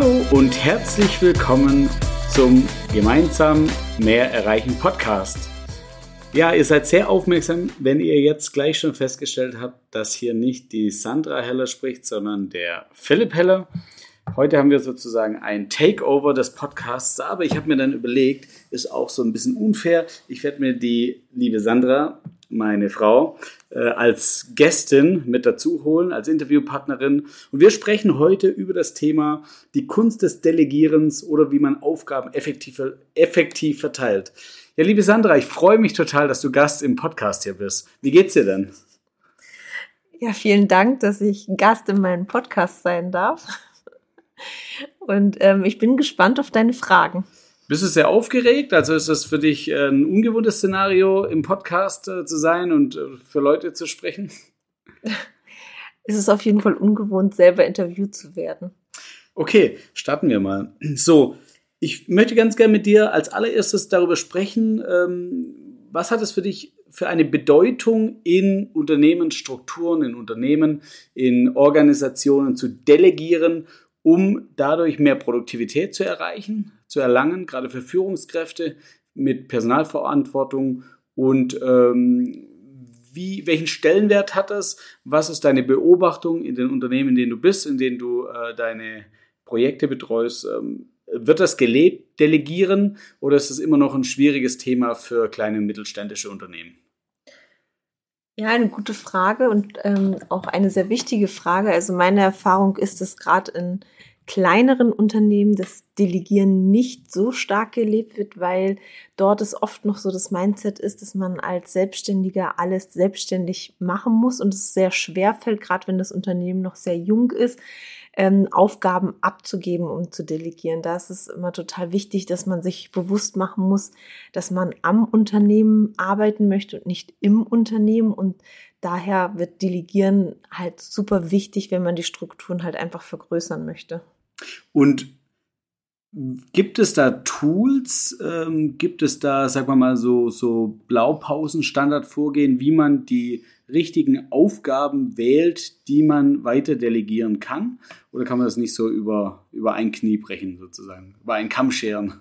Hallo und herzlich willkommen zum Gemeinsam mehr erreichen Podcast. Ja, ihr seid sehr aufmerksam, wenn ihr jetzt gleich schon festgestellt habt, dass hier nicht die Sandra Heller spricht, sondern der Philipp Heller. Heute haben wir sozusagen ein Takeover des Podcasts, aber ich habe mir dann überlegt, ist auch so ein bisschen unfair. Ich werde mir die liebe Sandra, meine Frau, als Gästin mit dazu holen, als Interviewpartnerin. Und wir sprechen heute über das Thema die Kunst des Delegierens oder wie man Aufgaben effektiv, effektiv verteilt. Ja, liebe Sandra, ich freue mich total, dass du Gast im Podcast hier bist. Wie geht's dir denn? Ja, vielen Dank, dass ich Gast in meinem Podcast sein darf. Und ähm, ich bin gespannt auf deine Fragen. Bist du sehr aufgeregt? Also ist das für dich äh, ein ungewohntes Szenario, im Podcast äh, zu sein und äh, für Leute zu sprechen? es ist auf jeden Fall ungewohnt, selber interviewt zu werden. Okay, starten wir mal. So, ich möchte ganz gerne mit dir als allererstes darüber sprechen, ähm, was hat es für dich für eine Bedeutung in Unternehmensstrukturen, in Unternehmen, in Organisationen zu delegieren, um dadurch mehr Produktivität zu erreichen? Zu erlangen, gerade für Führungskräfte mit Personalverantwortung und ähm, wie, welchen Stellenwert hat das? Was ist deine Beobachtung in den Unternehmen, in denen du bist, in denen du äh, deine Projekte betreust? Ähm, wird das gelebt, delegieren, oder ist es immer noch ein schwieriges Thema für kleine und mittelständische Unternehmen? Ja, eine gute Frage und ähm, auch eine sehr wichtige Frage. Also meine Erfahrung ist, dass gerade in kleineren Unternehmen das Delegieren nicht so stark gelebt wird, weil dort es oft noch so das Mindset ist, dass man als Selbstständiger alles selbstständig machen muss und es sehr schwer fällt, gerade wenn das Unternehmen noch sehr jung ist, ähm, Aufgaben abzugeben und zu delegieren. Da ist es immer total wichtig, dass man sich bewusst machen muss, dass man am Unternehmen arbeiten möchte und nicht im Unternehmen und daher wird Delegieren halt super wichtig, wenn man die Strukturen halt einfach vergrößern möchte. Und gibt es da Tools, ähm, gibt es da, sagen wir mal, so, so Blaupausen-Standardvorgehen, wie man die richtigen Aufgaben wählt, die man weiter delegieren kann? Oder kann man das nicht so über, über ein Knie brechen, sozusagen, über einen Kamm scheren?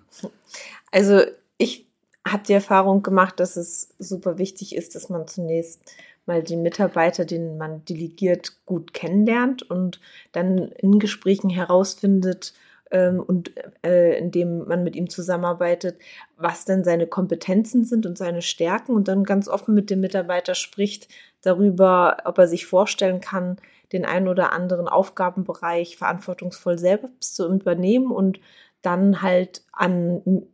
Also ich habe die Erfahrung gemacht, dass es super wichtig ist, dass man zunächst mal die Mitarbeiter, den man delegiert, gut kennenlernt und dann in Gesprächen herausfindet ähm, und äh, indem man mit ihm zusammenarbeitet, was denn seine Kompetenzen sind und seine Stärken und dann ganz offen mit dem Mitarbeiter spricht darüber, ob er sich vorstellen kann, den einen oder anderen Aufgabenbereich verantwortungsvoll selbst zu übernehmen und dann halt an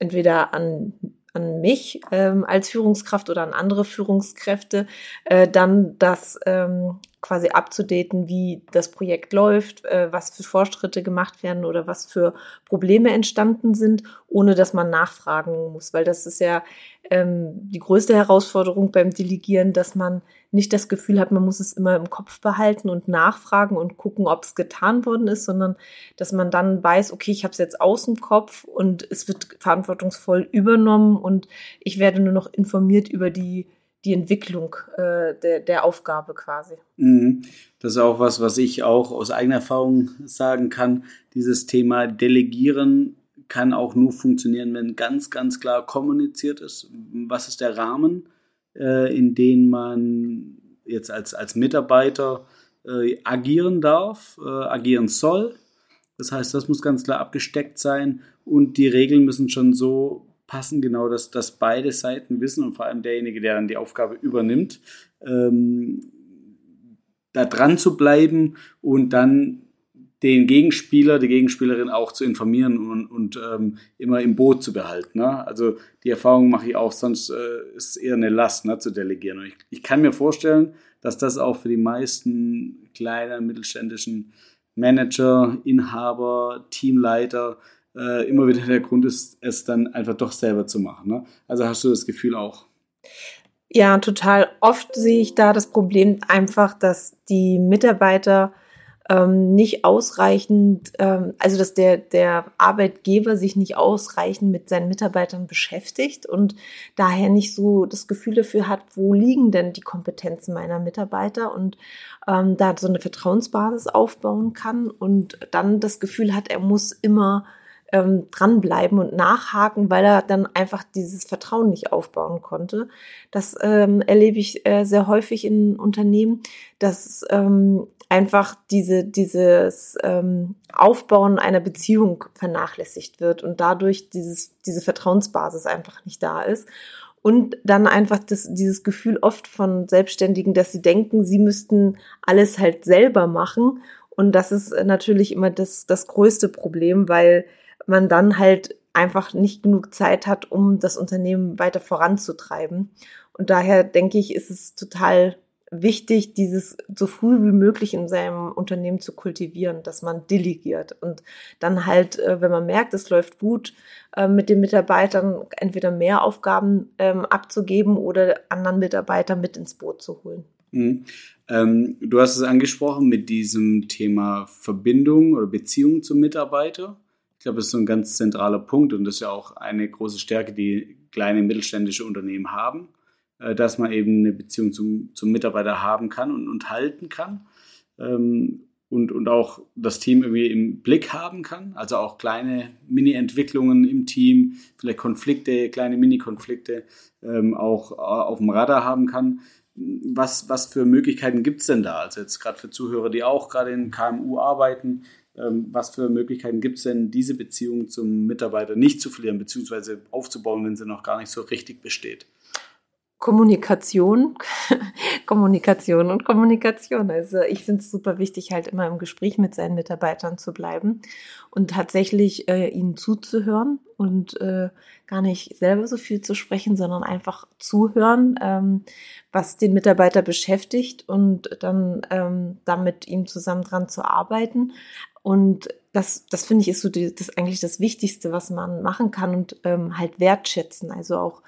entweder an an mich ähm, als Führungskraft oder an andere Führungskräfte, äh, dann das ähm, quasi abzudaten, wie das Projekt läuft, äh, was für Fortschritte gemacht werden oder was für Probleme entstanden sind, ohne dass man nachfragen muss, weil das ist ja ähm, die größte Herausforderung beim Delegieren, dass man nicht das Gefühl hat, man muss es immer im Kopf behalten und nachfragen und gucken, ob es getan worden ist, sondern dass man dann weiß, okay, ich habe es jetzt aus dem Kopf und es wird verantwortungsvoll übernommen und ich werde nur noch informiert über die die Entwicklung äh, der, der Aufgabe quasi. Mhm. Das ist auch was, was ich auch aus eigener Erfahrung sagen kann. Dieses Thema Delegieren kann auch nur funktionieren, wenn ganz, ganz klar kommuniziert ist. Was ist der Rahmen, äh, in den man jetzt als, als Mitarbeiter äh, agieren darf, äh, agieren soll? Das heißt, das muss ganz klar abgesteckt sein und die Regeln müssen schon so passen, genau, dass, dass beide Seiten wissen und vor allem derjenige, der dann die Aufgabe übernimmt, ähm, da dran zu bleiben und dann den Gegenspieler, die Gegenspielerin auch zu informieren und, und ähm, immer im Boot zu behalten. Ne? Also die Erfahrung mache ich auch, sonst äh, ist es eher eine Last ne, zu delegieren. Und ich, ich kann mir vorstellen, dass das auch für die meisten kleinen mittelständischen Manager, Inhaber, Teamleiter äh, immer wieder der Grund ist, es dann einfach doch selber zu machen. Ne? Also hast du das Gefühl auch? Ja, total. Oft sehe ich da das Problem einfach, dass die Mitarbeiter ähm, nicht ausreichend, ähm, also dass der, der Arbeitgeber sich nicht ausreichend mit seinen Mitarbeitern beschäftigt und daher nicht so das Gefühl dafür hat, wo liegen denn die Kompetenzen meiner Mitarbeiter und ähm, da so eine Vertrauensbasis aufbauen kann und dann das Gefühl hat, er muss immer ähm, dranbleiben und nachhaken, weil er dann einfach dieses Vertrauen nicht aufbauen konnte. Das ähm, erlebe ich äh, sehr häufig in Unternehmen, dass ähm, einfach diese, dieses ähm, Aufbauen einer Beziehung vernachlässigt wird und dadurch dieses, diese Vertrauensbasis einfach nicht da ist. Und dann einfach das, dieses Gefühl oft von Selbstständigen, dass sie denken, sie müssten alles halt selber machen. Und das ist natürlich immer das, das größte Problem, weil man dann halt einfach nicht genug Zeit hat, um das Unternehmen weiter voranzutreiben. Und daher denke ich, ist es total wichtig, dieses so früh wie möglich in seinem Unternehmen zu kultivieren, dass man delegiert und dann halt, äh, wenn man merkt, es läuft gut, äh, mit den Mitarbeitern entweder mehr Aufgaben ähm, abzugeben oder anderen Mitarbeiter mit ins Boot zu holen. Mhm. Ähm, du hast es angesprochen mit diesem Thema Verbindung oder Beziehung zum Mitarbeiter. Ich glaube, das ist so ein ganz zentraler Punkt und das ist ja auch eine große Stärke, die kleine mittelständische Unternehmen haben, äh, dass man eben eine Beziehung zum, zum Mitarbeiter haben kann und, und halten kann ähm, und, und auch das Team irgendwie im Blick haben kann. Also auch kleine Mini-Entwicklungen im Team, vielleicht Konflikte, kleine Mini-Konflikte ähm, auch äh, auf dem Radar haben kann. Was, was für Möglichkeiten gibt es denn da? Also jetzt gerade für Zuhörer, die auch gerade in KMU arbeiten, was für Möglichkeiten gibt es denn, diese Beziehung zum Mitarbeiter nicht zu verlieren, beziehungsweise aufzubauen, wenn sie noch gar nicht so richtig besteht? Kommunikation, Kommunikation und Kommunikation. Also ich finde es super wichtig, halt immer im Gespräch mit seinen Mitarbeitern zu bleiben und tatsächlich äh, ihnen zuzuhören und äh, gar nicht selber so viel zu sprechen, sondern einfach zuhören, ähm, was den Mitarbeiter beschäftigt und dann ähm, damit ihm zusammen dran zu arbeiten. Und das, das finde ich ist so die, das eigentlich das Wichtigste, was man machen kann und ähm, halt wertschätzen. Also auch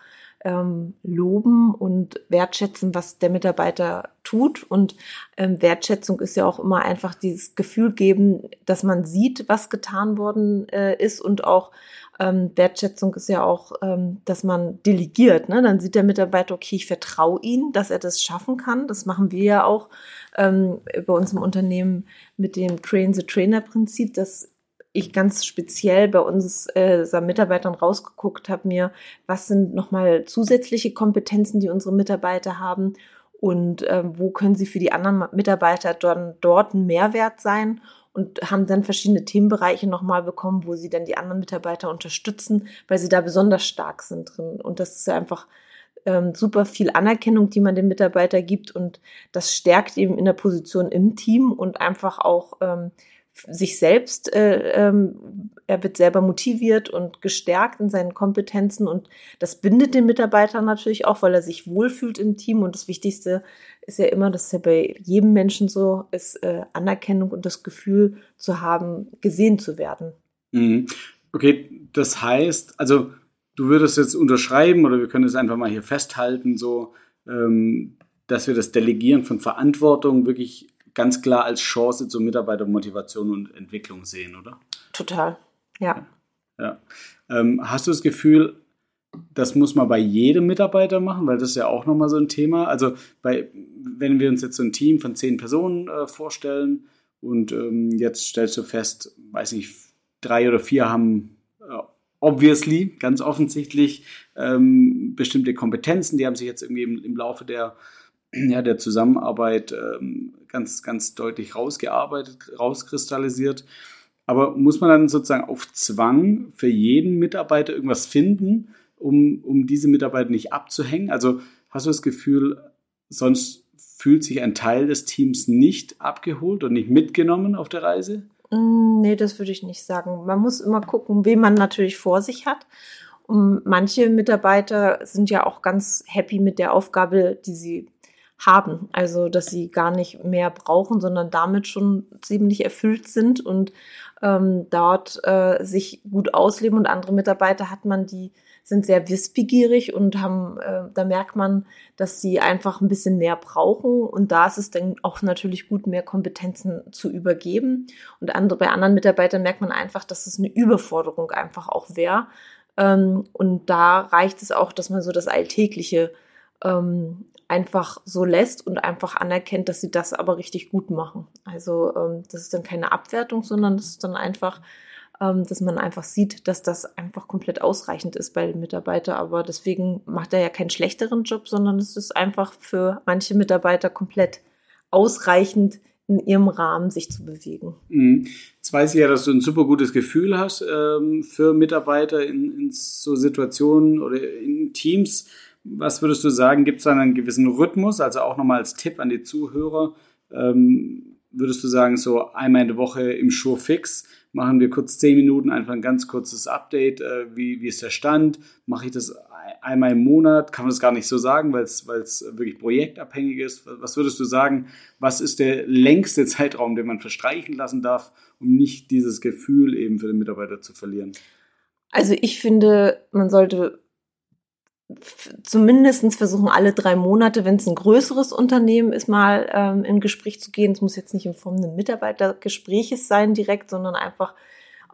ähm, loben und wertschätzen, was der Mitarbeiter tut. Und ähm, Wertschätzung ist ja auch immer einfach dieses Gefühl geben, dass man sieht, was getan worden äh, ist und auch ähm, Wertschätzung ist ja auch, ähm, dass man delegiert. Ne? Dann sieht der Mitarbeiter, okay, ich vertraue ihm, dass er das schaffen kann. Das machen wir ja auch ähm, bei uns im Unternehmen mit dem Train-the-Trainer-Prinzip, dass ich ganz speziell bei uns äh, Mitarbeitern rausgeguckt habe, mir, was sind nochmal zusätzliche Kompetenzen, die unsere Mitarbeiter haben und äh, wo können sie für die anderen Mitarbeiter dann dort ein Mehrwert sein und haben dann verschiedene Themenbereiche nochmal bekommen, wo sie dann die anderen Mitarbeiter unterstützen, weil sie da besonders stark sind drin. Und das ist einfach ähm, super viel Anerkennung, die man dem Mitarbeiter gibt und das stärkt eben in der Position im Team und einfach auch ähm, sich selbst, äh, ähm, er wird selber motiviert und gestärkt in seinen Kompetenzen und das bindet den Mitarbeiter natürlich auch, weil er sich wohlfühlt im Team und das Wichtigste ist ja immer, dass ja bei jedem Menschen so ist, äh, Anerkennung und das Gefühl zu haben, gesehen zu werden. Mhm. Okay, das heißt, also du würdest jetzt unterschreiben oder wir können es einfach mal hier festhalten, so, ähm, dass wir das Delegieren von Verantwortung wirklich ganz klar als Chance zur Mitarbeitermotivation und Entwicklung sehen, oder? Total, ja. ja. Ähm, hast du das Gefühl, das muss man bei jedem Mitarbeiter machen, weil das ist ja auch nochmal so ein Thema. Also bei, wenn wir uns jetzt so ein Team von zehn Personen äh, vorstellen und ähm, jetzt stellst du fest, weiß nicht, drei oder vier haben äh, obviously, ganz offensichtlich ähm, bestimmte Kompetenzen, die haben sich jetzt irgendwie im, im Laufe der ja, der Zusammenarbeit ähm, ganz, ganz deutlich rausgearbeitet, rauskristallisiert. Aber muss man dann sozusagen auf Zwang für jeden Mitarbeiter irgendwas finden, um, um diese Mitarbeiter nicht abzuhängen? Also hast du das Gefühl, sonst fühlt sich ein Teil des Teams nicht abgeholt und nicht mitgenommen auf der Reise? Mm, nee, das würde ich nicht sagen. Man muss immer gucken, wen man natürlich vor sich hat. Und manche Mitarbeiter sind ja auch ganz happy mit der Aufgabe, die sie haben. Also, dass sie gar nicht mehr brauchen, sondern damit schon ziemlich erfüllt sind und ähm, dort äh, sich gut ausleben. Und andere Mitarbeiter hat man, die sind sehr wissbegierig und haben, äh, da merkt man, dass sie einfach ein bisschen mehr brauchen. Und da ist es dann auch natürlich gut, mehr Kompetenzen zu übergeben. Und andere, bei anderen Mitarbeitern merkt man einfach, dass es eine Überforderung einfach auch wäre ähm, und da reicht es auch, dass man so das Alltägliche ähm, einfach so lässt und einfach anerkennt, dass sie das aber richtig gut machen. Also ähm, das ist dann keine Abwertung, sondern das ist dann einfach, ähm, dass man einfach sieht, dass das einfach komplett ausreichend ist bei den Mitarbeitern. Aber deswegen macht er ja keinen schlechteren Job, sondern es ist einfach für manche Mitarbeiter komplett ausreichend, in ihrem Rahmen sich zu bewegen. Mhm. Jetzt weiß ich ja, dass du ein super gutes Gefühl hast ähm, für Mitarbeiter in, in so Situationen oder in Teams. Was würdest du sagen, gibt es da einen gewissen Rhythmus? Also auch nochmal als Tipp an die Zuhörer. Ähm, würdest du sagen, so einmal in der Woche im Show fix machen wir kurz zehn Minuten einfach ein ganz kurzes Update, äh, wie, wie ist der Stand? Mache ich das einmal im Monat? Kann man das gar nicht so sagen, weil es wirklich projektabhängig ist. Was würdest du sagen, was ist der längste Zeitraum, den man verstreichen lassen darf, um nicht dieses Gefühl eben für den Mitarbeiter zu verlieren? Also ich finde, man sollte zumindest versuchen, alle drei Monate, wenn es ein größeres Unternehmen ist, mal ähm, in Gespräch zu gehen. Es muss jetzt nicht in Form eines Mitarbeitergespräches sein direkt, sondern einfach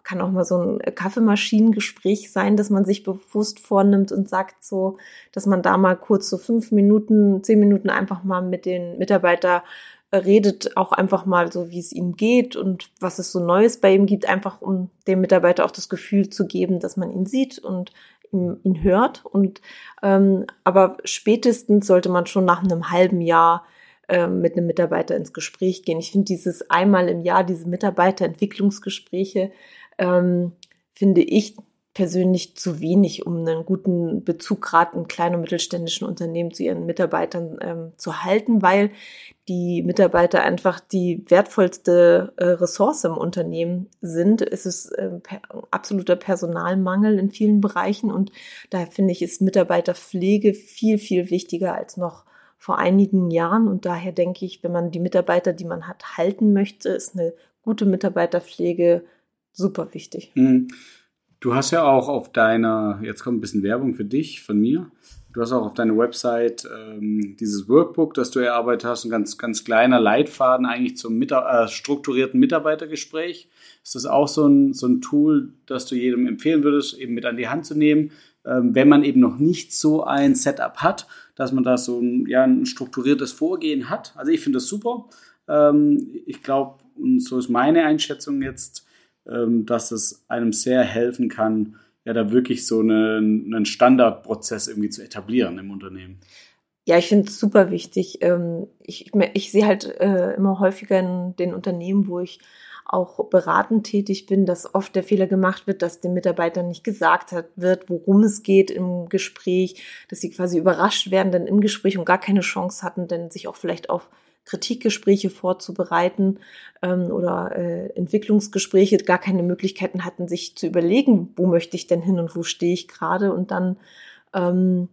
kann auch mal so ein Kaffeemaschinengespräch sein, dass man sich bewusst vornimmt und sagt so, dass man da mal kurz so fünf Minuten, zehn Minuten einfach mal mit den Mitarbeiter äh, redet, auch einfach mal so, wie es ihm geht und was es so Neues bei ihm gibt, einfach um dem Mitarbeiter auch das Gefühl zu geben, dass man ihn sieht und ihn hört. Und ähm, aber spätestens sollte man schon nach einem halben Jahr ähm, mit einem Mitarbeiter ins Gespräch gehen. Ich finde dieses einmal im Jahr, diese Mitarbeiterentwicklungsgespräche, ähm, finde ich persönlich zu wenig, um einen guten Bezug gerade in kleinen und mittelständischen Unternehmen zu ihren Mitarbeitern ähm, zu halten, weil die Mitarbeiter einfach die wertvollste äh, Ressource im Unternehmen sind. Es ist äh, per, absoluter Personalmangel in vielen Bereichen und daher finde ich, ist Mitarbeiterpflege viel, viel wichtiger als noch vor einigen Jahren. Und daher denke ich, wenn man die Mitarbeiter, die man hat, halten möchte, ist eine gute Mitarbeiterpflege super wichtig. Mhm. Du hast ja auch auf deiner, jetzt kommt ein bisschen Werbung für dich, von mir. Du hast auch auf deiner Website ähm, dieses Workbook, das du erarbeitet hast, ein ganz, ganz kleiner Leitfaden eigentlich zum Mita äh, strukturierten Mitarbeitergespräch. Ist das auch so ein, so ein Tool, das du jedem empfehlen würdest, eben mit an die Hand zu nehmen, ähm, wenn man eben noch nicht so ein Setup hat, dass man da so ein, ja, ein strukturiertes Vorgehen hat? Also ich finde das super. Ähm, ich glaube, und so ist meine Einschätzung jetzt, dass es einem sehr helfen kann, ja da wirklich so einen, einen Standardprozess irgendwie zu etablieren im Unternehmen. Ja, ich finde es super wichtig. Ähm, ich, ich sehe halt äh, immer häufiger in den Unternehmen, wo ich auch beratend tätig bin, dass oft der Fehler gemacht wird, dass den Mitarbeitern nicht gesagt wird, worum es geht im Gespräch, dass sie quasi überrascht werden dann im Gespräch und gar keine Chance hatten, denn sich auch vielleicht auf Kritikgespräche vorzubereiten ähm, oder äh, Entwicklungsgespräche gar keine Möglichkeiten hatten, sich zu überlegen, wo möchte ich denn hin und wo stehe ich gerade und dann ähm,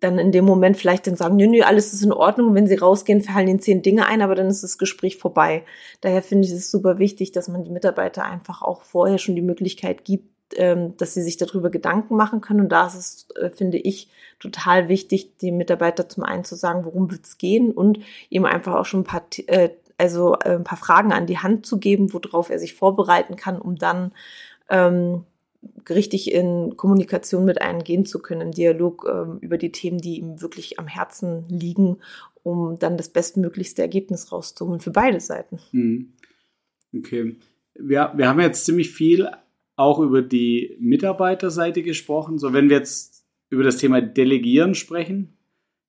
dann in dem Moment vielleicht dann sagen, nö, nö, alles ist in Ordnung. Wenn sie rausgehen, fallen ihnen zehn Dinge ein, aber dann ist das Gespräch vorbei. Daher finde ich es super wichtig, dass man die Mitarbeiter einfach auch vorher schon die Möglichkeit gibt, dass sie sich darüber Gedanken machen können. Und da ist es, äh, finde ich, total wichtig, den Mitarbeiter zum einen zu sagen, worum wird es gehen und ihm einfach auch schon ein paar, äh, also äh, ein paar Fragen an die Hand zu geben, worauf er sich vorbereiten kann, um dann ähm, richtig in Kommunikation mit einem gehen zu können, im Dialog ähm, über die Themen, die ihm wirklich am Herzen liegen, um dann das bestmöglichste Ergebnis rauszuholen für beide Seiten. Mhm. Okay. Wir, wir haben jetzt ziemlich viel auch über die Mitarbeiterseite gesprochen. So, wenn wir jetzt über das Thema Delegieren sprechen,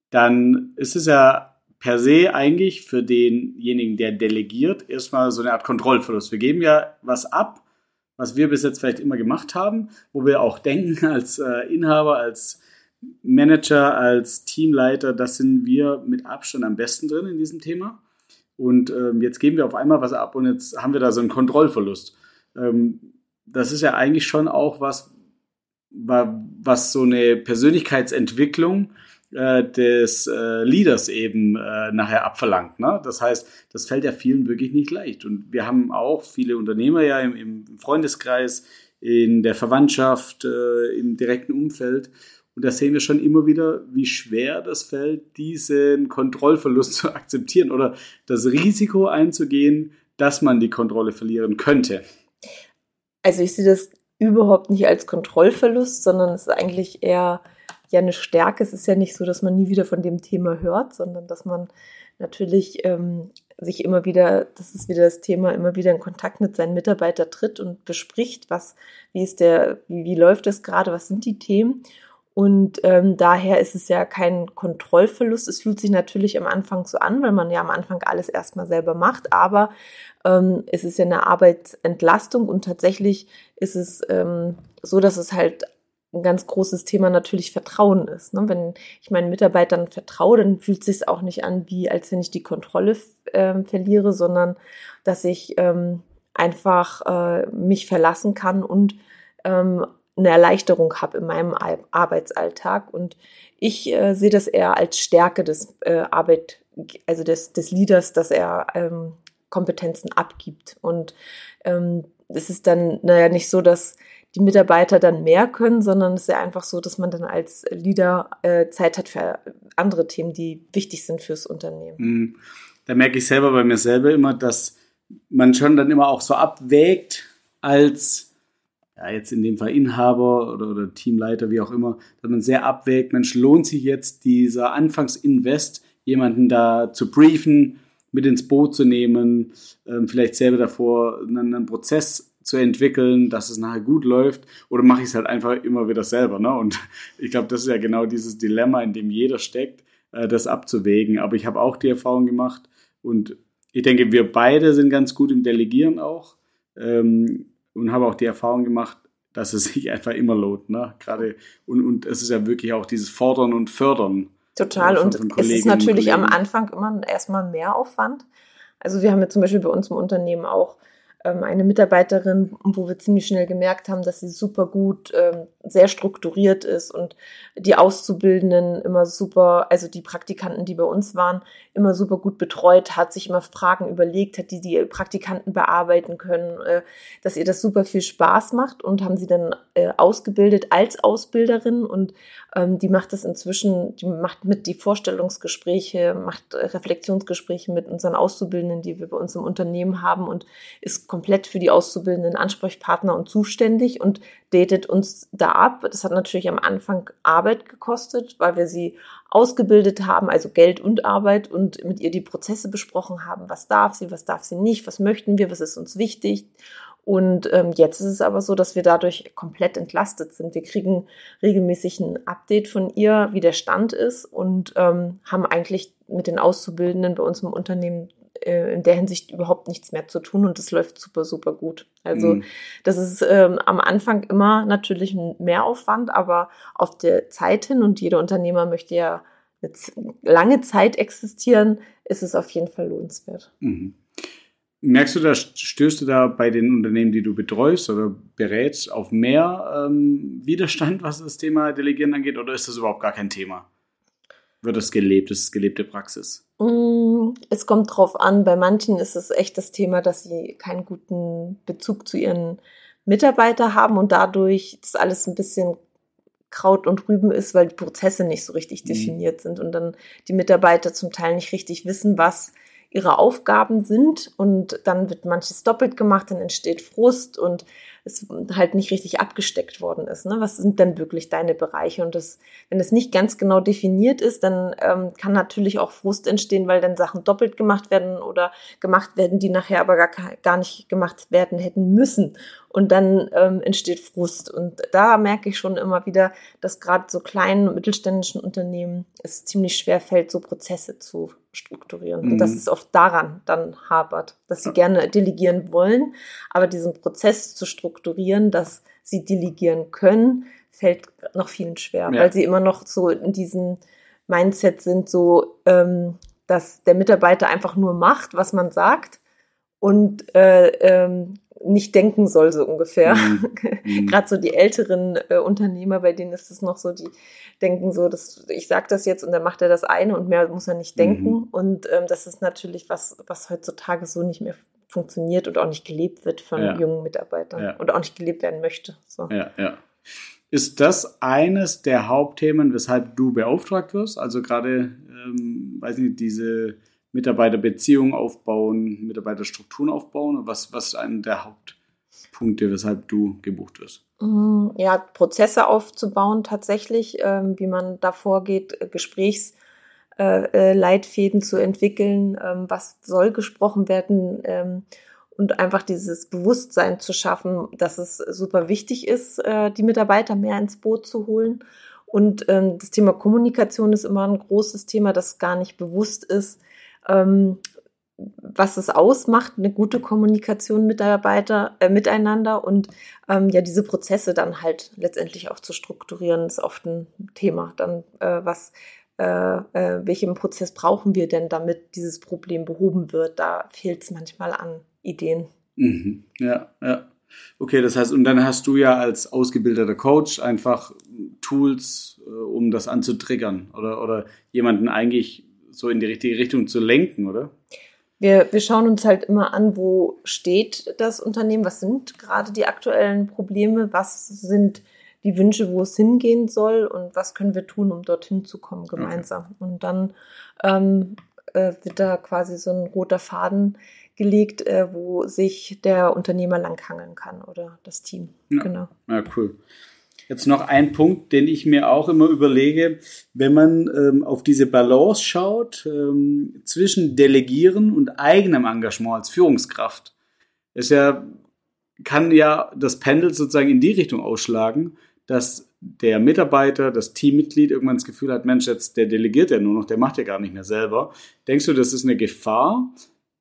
dann ist es ja per se eigentlich für denjenigen, der delegiert, erstmal so eine Art Kontrollverlust. Wir geben ja was ab, was wir bis jetzt vielleicht immer gemacht haben, wo wir auch denken als äh, Inhaber, als Manager, als Teamleiter, das sind wir mit Abstand am besten drin in diesem Thema. Und ähm, jetzt geben wir auf einmal was ab und jetzt haben wir da so einen Kontrollverlust. Ähm, das ist ja eigentlich schon auch was, was so eine Persönlichkeitsentwicklung äh, des äh, Leaders eben äh, nachher abverlangt. Ne? Das heißt, das fällt ja vielen wirklich nicht leicht. Und wir haben auch viele Unternehmer ja im, im Freundeskreis, in der Verwandtschaft, äh, im direkten Umfeld. Und da sehen wir schon immer wieder, wie schwer das fällt, diesen Kontrollverlust zu akzeptieren oder das Risiko einzugehen, dass man die Kontrolle verlieren könnte. Also ich sehe das überhaupt nicht als Kontrollverlust, sondern es ist eigentlich eher ja eine Stärke. Es ist ja nicht so, dass man nie wieder von dem Thema hört, sondern dass man natürlich ähm, sich immer wieder, das ist wieder das Thema, immer wieder in Kontakt mit seinen Mitarbeitern tritt und bespricht, was, wie ist der, wie, wie läuft es gerade, was sind die Themen. Und ähm, daher ist es ja kein Kontrollverlust. Es fühlt sich natürlich am Anfang so an, weil man ja am Anfang alles erstmal selber macht, aber ähm, es ist ja eine Arbeitsentlastung und tatsächlich ist es ähm, so, dass es halt ein ganz großes Thema natürlich Vertrauen ist. Ne? Wenn ich meinen Mitarbeitern vertraue, dann fühlt es sich auch nicht an, wie als wenn ich die Kontrolle äh, verliere, sondern dass ich ähm, einfach äh, mich verlassen kann und ähm, eine Erleichterung habe in meinem Arbeitsalltag. Und ich äh, sehe das eher als Stärke des äh, Arbeit, also des, des Leaders, dass er ähm, Kompetenzen abgibt. Und ähm, es ist dann naja nicht so, dass die Mitarbeiter dann mehr können, sondern es ist ja einfach so, dass man dann als Leader äh, Zeit hat für andere Themen, die wichtig sind fürs Unternehmen. Mhm. Da merke ich selber bei mir selber immer, dass man schon dann immer auch so abwägt als ja, jetzt in dem Fall Inhaber oder, oder Teamleiter, wie auch immer, dass man sehr abwägt, Mensch, lohnt sich jetzt dieser Anfangsinvest, jemanden da zu briefen, mit ins Boot zu nehmen, ähm, vielleicht selber davor einen, einen, Prozess zu entwickeln, dass es nachher gut läuft, oder mache ich es halt einfach immer wieder selber. Ne? Und ich glaube, das ist ja genau dieses Dilemma, in dem jeder steckt, äh, das abzuwägen. Aber ich habe auch die Erfahrung gemacht und ich denke, wir beide sind ganz gut im Delegieren auch ähm, und habe auch die Erfahrung gemacht, dass es sich einfach immer lohnt. Ne? Gerade und, und es ist ja wirklich auch dieses Fordern und Fördern Total. Und es ist natürlich am Anfang immer erstmal mehr Aufwand. Also wir haben ja zum Beispiel bei uns im Unternehmen auch eine Mitarbeiterin, wo wir ziemlich schnell gemerkt haben, dass sie super gut, ähm, sehr strukturiert ist und die Auszubildenden immer super, also die Praktikanten, die bei uns waren, immer super gut betreut hat, sich immer Fragen überlegt hat, die die Praktikanten bearbeiten können, äh, dass ihr das super viel Spaß macht und haben sie dann äh, ausgebildet als Ausbilderin und ähm, die macht das inzwischen, die macht mit die Vorstellungsgespräche, macht äh, Reflexionsgespräche mit unseren Auszubildenden, die wir bei uns im Unternehmen haben und ist komplett für die Auszubildenden Ansprechpartner und zuständig und datet uns da ab. Das hat natürlich am Anfang Arbeit gekostet, weil wir sie ausgebildet haben, also Geld und Arbeit und mit ihr die Prozesse besprochen haben. Was darf sie, was darf sie nicht, was möchten wir, was ist uns wichtig. Und ähm, jetzt ist es aber so, dass wir dadurch komplett entlastet sind. Wir kriegen regelmäßig ein Update von ihr, wie der Stand ist und ähm, haben eigentlich mit den Auszubildenden bei uns im Unternehmen äh, in der Hinsicht überhaupt nichts mehr zu tun und es läuft super, super gut. Also mhm. das ist ähm, am Anfang immer natürlich ein Mehraufwand, aber auf der Zeit hin und jeder Unternehmer möchte ja eine lange Zeit existieren, ist es auf jeden Fall lohnenswert. Mhm. Merkst du da, stößt du da bei den Unternehmen, die du betreust oder berätst, auf mehr ähm, Widerstand, was das Thema Delegieren angeht, oder ist das überhaupt gar kein Thema? Wird das gelebt, ist gelebte Praxis? Mm, es kommt drauf an. Bei manchen ist es echt das Thema, dass sie keinen guten Bezug zu ihren Mitarbeitern haben und dadurch das alles ein bisschen Kraut und Rüben ist, weil die Prozesse nicht so richtig mhm. definiert sind und dann die Mitarbeiter zum Teil nicht richtig wissen, was ihre Aufgaben sind und dann wird manches doppelt gemacht, dann entsteht Frust und es halt nicht richtig abgesteckt worden ist. Ne? Was sind denn wirklich deine Bereiche? Und das, wenn es nicht ganz genau definiert ist, dann ähm, kann natürlich auch Frust entstehen, weil dann Sachen doppelt gemacht werden oder gemacht werden, die nachher aber gar, gar nicht gemacht werden hätten müssen und dann ähm, entsteht Frust. Und da merke ich schon immer wieder, dass gerade so kleinen und mittelständischen Unternehmen es ziemlich schwer fällt, so Prozesse zu strukturieren. Mhm. Und dass es oft daran dann hapert, dass sie gerne delegieren wollen, aber diesen Prozess zu strukturieren, dass sie delegieren können, fällt noch vielen schwer, ja. weil sie immer noch so in diesem Mindset sind, so ähm, dass der Mitarbeiter einfach nur macht, was man sagt und äh, ähm, nicht denken soll, so ungefähr. Mhm. mhm. Gerade so die älteren äh, Unternehmer, bei denen ist es noch so, die denken so, dass ich sage das jetzt und dann macht er das eine und mehr muss er nicht denken. Mhm. Und ähm, das ist natürlich was, was heutzutage so nicht mehr funktioniert und auch nicht gelebt wird von ja. jungen Mitarbeitern ja. und auch nicht gelebt werden möchte. So. Ja, ja. Ist das eines der Hauptthemen, weshalb du beauftragt wirst? Also gerade, ähm, weiß nicht, diese Mitarbeiterbeziehungen aufbauen, Mitarbeiterstrukturen aufbauen? Was, was ist einer der Hauptpunkte, weshalb du gebucht wirst? Mm, ja, Prozesse aufzubauen tatsächlich, ähm, wie man da vorgeht, äh, Gesprächsleitfäden äh, äh, zu entwickeln, ähm, was soll gesprochen werden ähm, und einfach dieses Bewusstsein zu schaffen, dass es super wichtig ist, die Mitarbeiter mehr ins Boot zu holen. Und das Thema Kommunikation ist immer ein großes Thema, das gar nicht bewusst ist, ähm, was es ausmacht, eine gute Kommunikation Mitarbeiter äh, miteinander und ähm, ja diese Prozesse dann halt letztendlich auch zu strukturieren ist oft ein Thema. Dann äh, was äh, äh, welchen Prozess brauchen wir denn, damit dieses Problem behoben wird? Da fehlt es manchmal an Ideen. Mhm. Ja, ja. Okay, das heißt, und dann hast du ja als ausgebildeter Coach einfach Tools, äh, um das anzutriggern oder, oder jemanden eigentlich so in die richtige Richtung zu lenken, oder? Wir, wir schauen uns halt immer an, wo steht das Unternehmen, was sind gerade die aktuellen Probleme, was sind die Wünsche, wo es hingehen soll und was können wir tun, um dorthin zu kommen gemeinsam. Okay. Und dann ähm, äh, wird da quasi so ein roter Faden gelegt, äh, wo sich der Unternehmer langhangeln kann oder das Team. Ja. Genau. Ja, cool. Jetzt noch ein Punkt, den ich mir auch immer überlege, wenn man ähm, auf diese Balance schaut ähm, zwischen Delegieren und eigenem Engagement als Führungskraft. ist ja, kann ja das Pendel sozusagen in die Richtung ausschlagen, dass der Mitarbeiter, das Teammitglied irgendwann das Gefühl hat, Mensch, jetzt der delegiert ja nur noch, der macht ja gar nicht mehr selber. Denkst du, das ist eine Gefahr,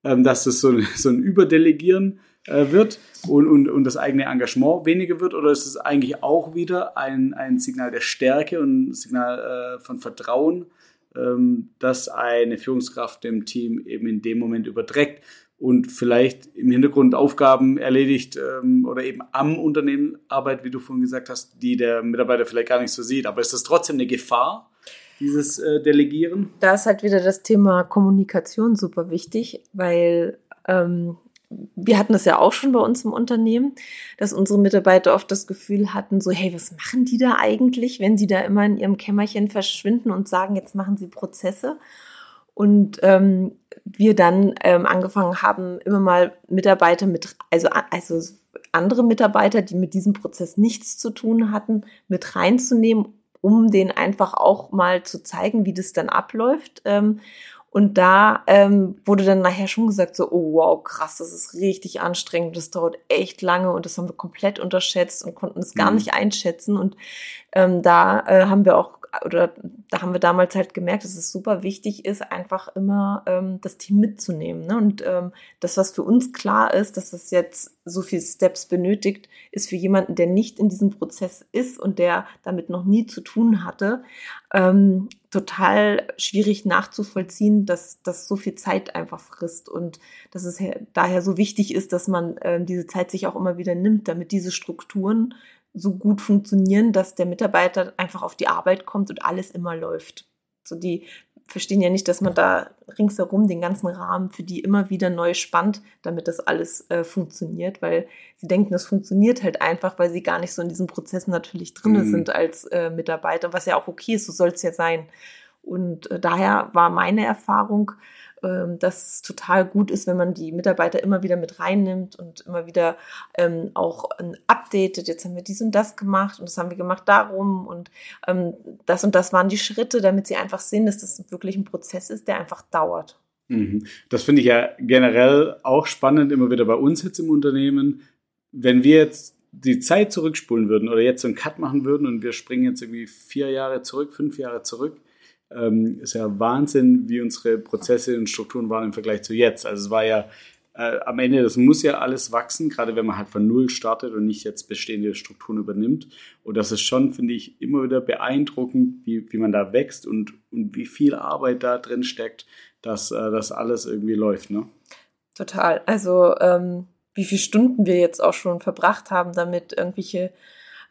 ähm, dass es so, so ein Überdelegieren äh, wird und, und, und das eigene Engagement weniger wird? Oder ist es eigentlich auch wieder ein, ein Signal der Stärke und ein Signal äh, von Vertrauen, ähm, dass eine Führungskraft dem Team eben in dem Moment überträgt und vielleicht im Hintergrund Aufgaben erledigt ähm, oder eben am Unternehmen arbeitet, wie du vorhin gesagt hast, die der Mitarbeiter vielleicht gar nicht so sieht. Aber ist das trotzdem eine Gefahr? dieses äh, Delegieren? Da ist halt wieder das Thema Kommunikation super wichtig, weil ähm, wir hatten das ja auch schon bei uns im Unternehmen, dass unsere Mitarbeiter oft das Gefühl hatten, so, hey, was machen die da eigentlich, wenn sie da immer in ihrem Kämmerchen verschwinden und sagen, jetzt machen sie Prozesse. Und ähm, wir dann ähm, angefangen haben, immer mal Mitarbeiter mit, also, also andere Mitarbeiter, die mit diesem Prozess nichts zu tun hatten, mit reinzunehmen, um denen einfach auch mal zu zeigen, wie das dann abläuft. Ähm, und da ähm, wurde dann nachher schon gesagt, so, oh wow, krass, das ist richtig anstrengend, das dauert echt lange und das haben wir komplett unterschätzt und konnten es gar mhm. nicht einschätzen. Und ähm, da äh, haben wir auch oder da haben wir damals halt gemerkt, dass es super wichtig ist, einfach immer ähm, das Team mitzunehmen. Ne? Und ähm, das, was für uns klar ist, dass es jetzt so viel Steps benötigt, ist für jemanden, der nicht in diesem Prozess ist und der damit noch nie zu tun hatte, ähm, total schwierig nachzuvollziehen, dass das so viel Zeit einfach frisst und dass es daher so wichtig ist, dass man äh, diese Zeit sich auch immer wieder nimmt, damit diese Strukturen so gut funktionieren, dass der Mitarbeiter einfach auf die Arbeit kommt und alles immer läuft. So die verstehen ja nicht, dass man da ringsherum den ganzen Rahmen für die immer wieder neu spannt, damit das alles äh, funktioniert, weil sie denken, das funktioniert halt einfach, weil sie gar nicht so in diesen Prozessen natürlich drin mhm. sind als äh, Mitarbeiter, was ja auch okay ist, so soll es ja sein. Und äh, daher war meine Erfahrung, ähm, dass es total gut ist, wenn man die Mitarbeiter immer wieder mit reinnimmt und immer wieder ähm, auch ähm, updatet. Jetzt haben wir dies und das gemacht und das haben wir gemacht darum und ähm, das und das waren die Schritte, damit sie einfach sehen, dass das wirklich ein Prozess ist, der einfach dauert. Mhm. Das finde ich ja generell auch spannend, immer wieder bei uns jetzt im Unternehmen. Wenn wir jetzt die Zeit zurückspulen würden oder jetzt so einen Cut machen würden und wir springen jetzt irgendwie vier Jahre zurück, fünf Jahre zurück, ähm, ist ja Wahnsinn, wie unsere Prozesse und Strukturen waren im Vergleich zu jetzt. Also es war ja äh, am Ende, das muss ja alles wachsen, gerade wenn man halt von Null startet und nicht jetzt bestehende Strukturen übernimmt. Und das ist schon, finde ich, immer wieder beeindruckend, wie, wie man da wächst und, und wie viel Arbeit da drin steckt, dass äh, das alles irgendwie läuft. Ne? Total. Also ähm, wie viele Stunden wir jetzt auch schon verbracht haben, damit irgendwelche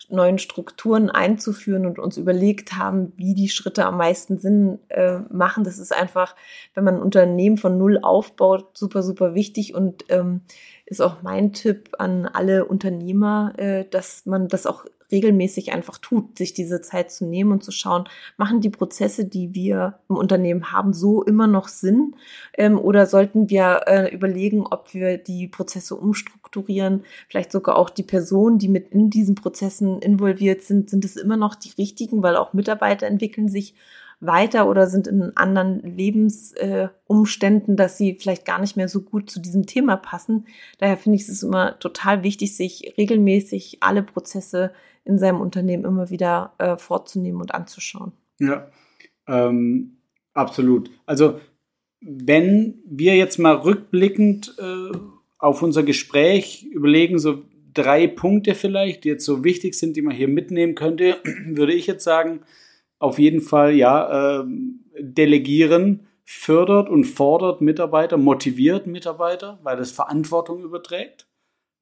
neuen Strukturen einzuführen und uns überlegt haben, wie die Schritte am meisten Sinn äh, machen. Das ist einfach, wenn man ein Unternehmen von null aufbaut, super, super wichtig und ähm, ist auch mein Tipp an alle Unternehmer, äh, dass man das auch regelmäßig einfach tut, sich diese Zeit zu nehmen und zu schauen, machen die Prozesse, die wir im Unternehmen haben, so immer noch Sinn? Ähm, oder sollten wir äh, überlegen, ob wir die Prozesse umstrukturieren, vielleicht sogar auch die Personen, die mit in diesen Prozessen involviert sind, sind es immer noch die richtigen, weil auch Mitarbeiter entwickeln sich weiter oder sind in anderen Lebensumständen, äh, dass sie vielleicht gar nicht mehr so gut zu diesem Thema passen. Daher finde ich es immer total wichtig, sich regelmäßig alle Prozesse in seinem Unternehmen immer wieder äh, vorzunehmen und anzuschauen. Ja, ähm, absolut. Also wenn wir jetzt mal rückblickend äh, auf unser Gespräch überlegen, so drei Punkte vielleicht, die jetzt so wichtig sind, die man hier mitnehmen könnte, würde ich jetzt sagen, auf jeden Fall ja, äh, delegieren fördert und fordert Mitarbeiter, motiviert Mitarbeiter, weil es Verantwortung überträgt.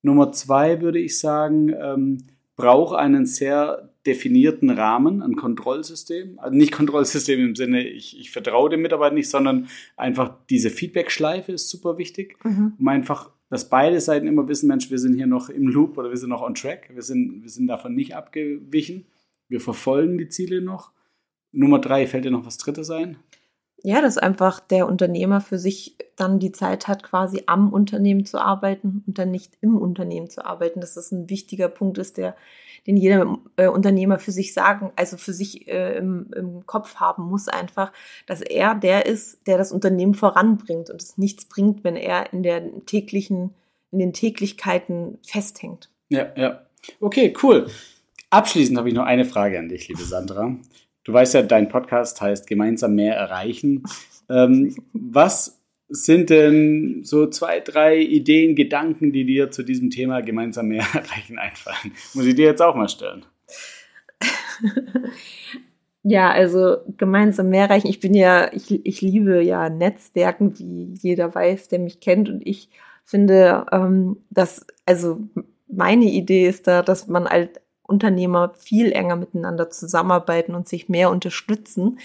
Nummer zwei würde ich sagen, ähm, braucht einen sehr definierten Rahmen, ein Kontrollsystem. Also nicht Kontrollsystem im Sinne, ich, ich vertraue dem Mitarbeiter nicht, sondern einfach diese Feedback-Schleife ist super wichtig, mhm. um einfach, dass beide Seiten immer wissen, Mensch, wir sind hier noch im Loop oder wir sind noch on track, wir sind, wir sind davon nicht abgewichen, wir verfolgen die Ziele noch Nummer drei, fällt dir noch was Drittes ein? Ja, dass einfach der Unternehmer für sich dann die Zeit hat, quasi am Unternehmen zu arbeiten und dann nicht im Unternehmen zu arbeiten. Dass das ein wichtiger Punkt ist, der, den jeder äh, Unternehmer für sich sagen, also für sich äh, im, im Kopf haben muss einfach, dass er der ist, der das Unternehmen voranbringt und es nichts bringt, wenn er in der täglichen, in den Täglichkeiten festhängt. Ja, ja. Okay, cool. Abschließend habe ich noch eine Frage an dich, liebe Sandra. Du weißt ja, dein Podcast heißt Gemeinsam mehr erreichen. Ähm, was sind denn so zwei, drei Ideen, Gedanken, die dir zu diesem Thema gemeinsam mehr erreichen einfallen? Muss ich dir jetzt auch mal stellen? Ja, also gemeinsam mehr erreichen. Ich bin ja, ich, ich liebe ja Netzwerken, wie jeder weiß, der mich kennt. Und ich finde, ähm, dass, also meine Idee ist da, dass man halt Unternehmer viel enger miteinander zusammenarbeiten und sich mehr unterstützen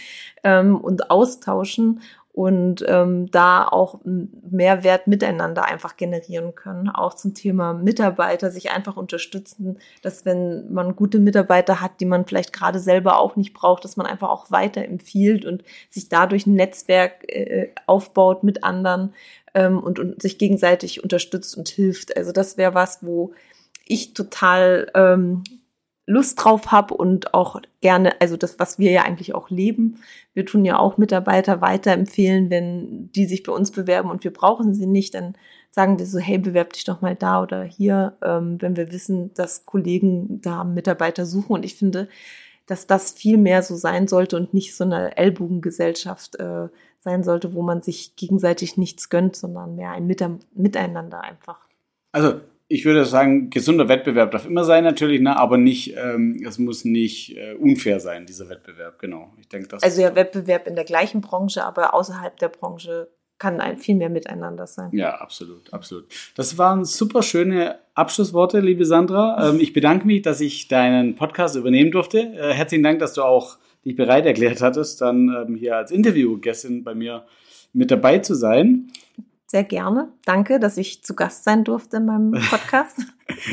ähm, und austauschen und ähm, da auch Mehrwert miteinander einfach generieren können. Auch zum Thema Mitarbeiter, sich einfach unterstützen, dass wenn man gute Mitarbeiter hat, die man vielleicht gerade selber auch nicht braucht, dass man einfach auch weiterempfiehlt und sich dadurch ein Netzwerk äh, aufbaut mit anderen ähm, und, und sich gegenseitig unterstützt und hilft. Also das wäre was, wo ich total ähm, Lust drauf habe und auch gerne, also das, was wir ja eigentlich auch leben. Wir tun ja auch Mitarbeiter weiterempfehlen, wenn die sich bei uns bewerben und wir brauchen sie nicht, dann sagen wir so, hey, bewerb dich doch mal da oder hier, ähm, wenn wir wissen, dass Kollegen da Mitarbeiter suchen. Und ich finde, dass das viel mehr so sein sollte und nicht so eine Ellbogengesellschaft äh, sein sollte, wo man sich gegenseitig nichts gönnt, sondern mehr ein Miteinander einfach. Also ich würde sagen, gesunder Wettbewerb darf immer sein natürlich, ne, aber nicht, ähm, es muss nicht äh, unfair sein, dieser Wettbewerb, genau. Ich denke, das also ja, Wettbewerb in der gleichen Branche, aber außerhalb der Branche kann ein viel mehr miteinander sein. Ja, absolut, absolut. Das waren super schöne Abschlussworte, liebe Sandra. Ähm, ich bedanke mich, dass ich deinen Podcast übernehmen durfte. Äh, herzlichen Dank, dass du auch dich bereit erklärt hattest, dann ähm, hier als Interviewgästin bei mir mit dabei zu sein. Sehr gerne. Danke, dass ich zu Gast sein durfte in meinem Podcast.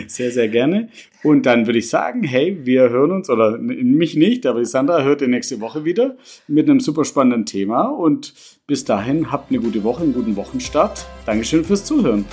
sehr, sehr gerne. Und dann würde ich sagen, hey, wir hören uns, oder mich nicht, aber Sandra hört ihr nächste Woche wieder mit einem super spannenden Thema. Und bis dahin, habt eine gute Woche, einen guten Wochenstart. Dankeschön fürs Zuhören.